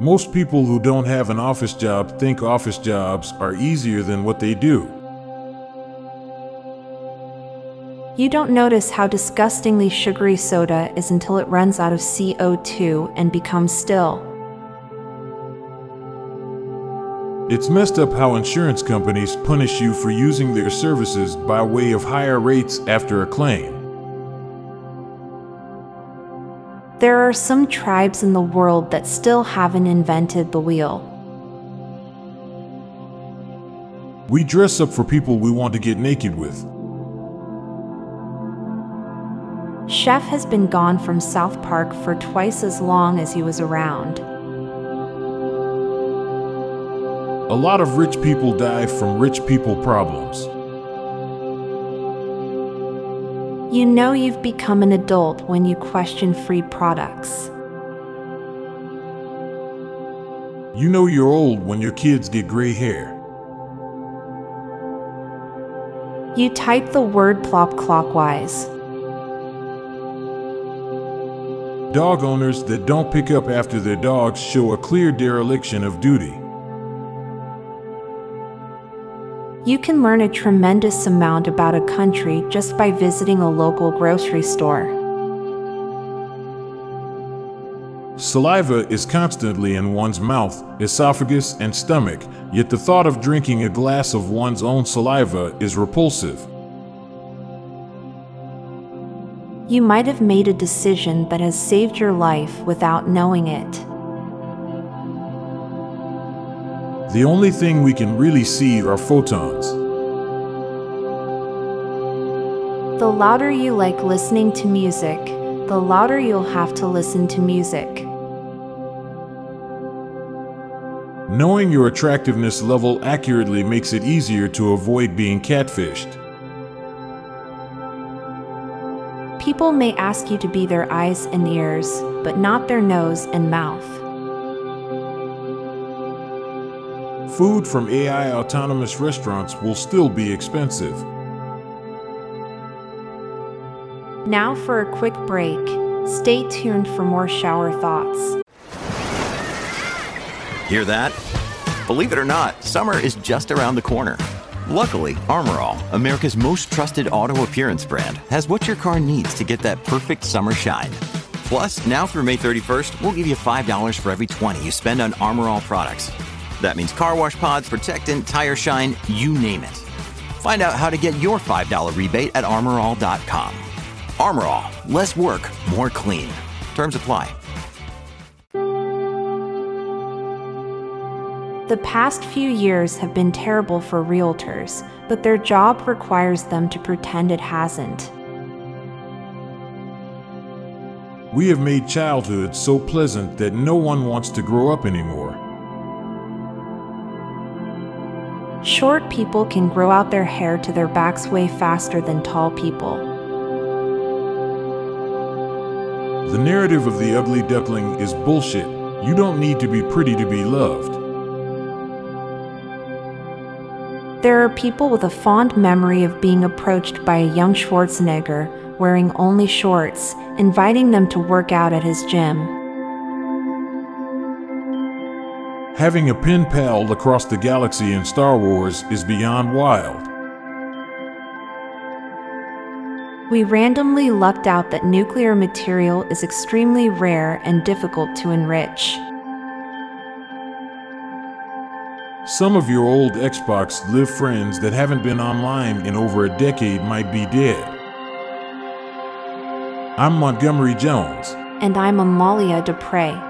Most people who don't have an office job think office jobs are easier than what they do. You don't notice how disgustingly sugary soda is until it runs out of CO2 and becomes still. It's messed up how insurance companies punish you for using their services by way of higher rates after a claim. There are some tribes in the world that still haven't invented the wheel. We dress up for people we want to get naked with. Chef has been gone from South Park for twice as long as he was around. A lot of rich people die from rich people problems. You know you've become an adult when you question free products. You know you're old when your kids get gray hair. You type the word plop clockwise. Dog owners that don't pick up after their dogs show a clear dereliction of duty. You can learn a tremendous amount about a country just by visiting a local grocery store. Saliva is constantly in one's mouth, esophagus, and stomach, yet the thought of drinking a glass of one's own saliva is repulsive. You might have made a decision that has saved your life without knowing it. The only thing we can really see are photons. The louder you like listening to music, the louder you'll have to listen to music. Knowing your attractiveness level accurately makes it easier to avoid being catfished. People may ask you to be their eyes and ears, but not their nose and mouth. Food from AI autonomous restaurants will still be expensive. Now for a quick break. Stay tuned for more shower thoughts. Hear that? Believe it or not, summer is just around the corner. Luckily, Armorall, America's most trusted auto appearance brand, has what your car needs to get that perfect summer shine. Plus, now through May 31st, we'll give you $5 for every 20 you spend on Armorall products. That means car wash pods, protectant, tire shine, you name it. Find out how to get your $5 rebate at armorall.com. Armorall, less work, more clean. Terms apply. The past few years have been terrible for realtors, but their job requires them to pretend it hasn't. We have made childhood so pleasant that no one wants to grow up anymore. Short people can grow out their hair to their backs way faster than tall people. The narrative of the ugly duckling is bullshit. You don't need to be pretty to be loved. There are people with a fond memory of being approached by a young Schwarzenegger wearing only shorts, inviting them to work out at his gym. Having a pen pal across the galaxy in Star Wars is beyond wild. We randomly lucked out that nuclear material is extremely rare and difficult to enrich. Some of your old Xbox Live friends that haven't been online in over a decade might be dead. I'm Montgomery Jones. And I'm Amalia Dupre.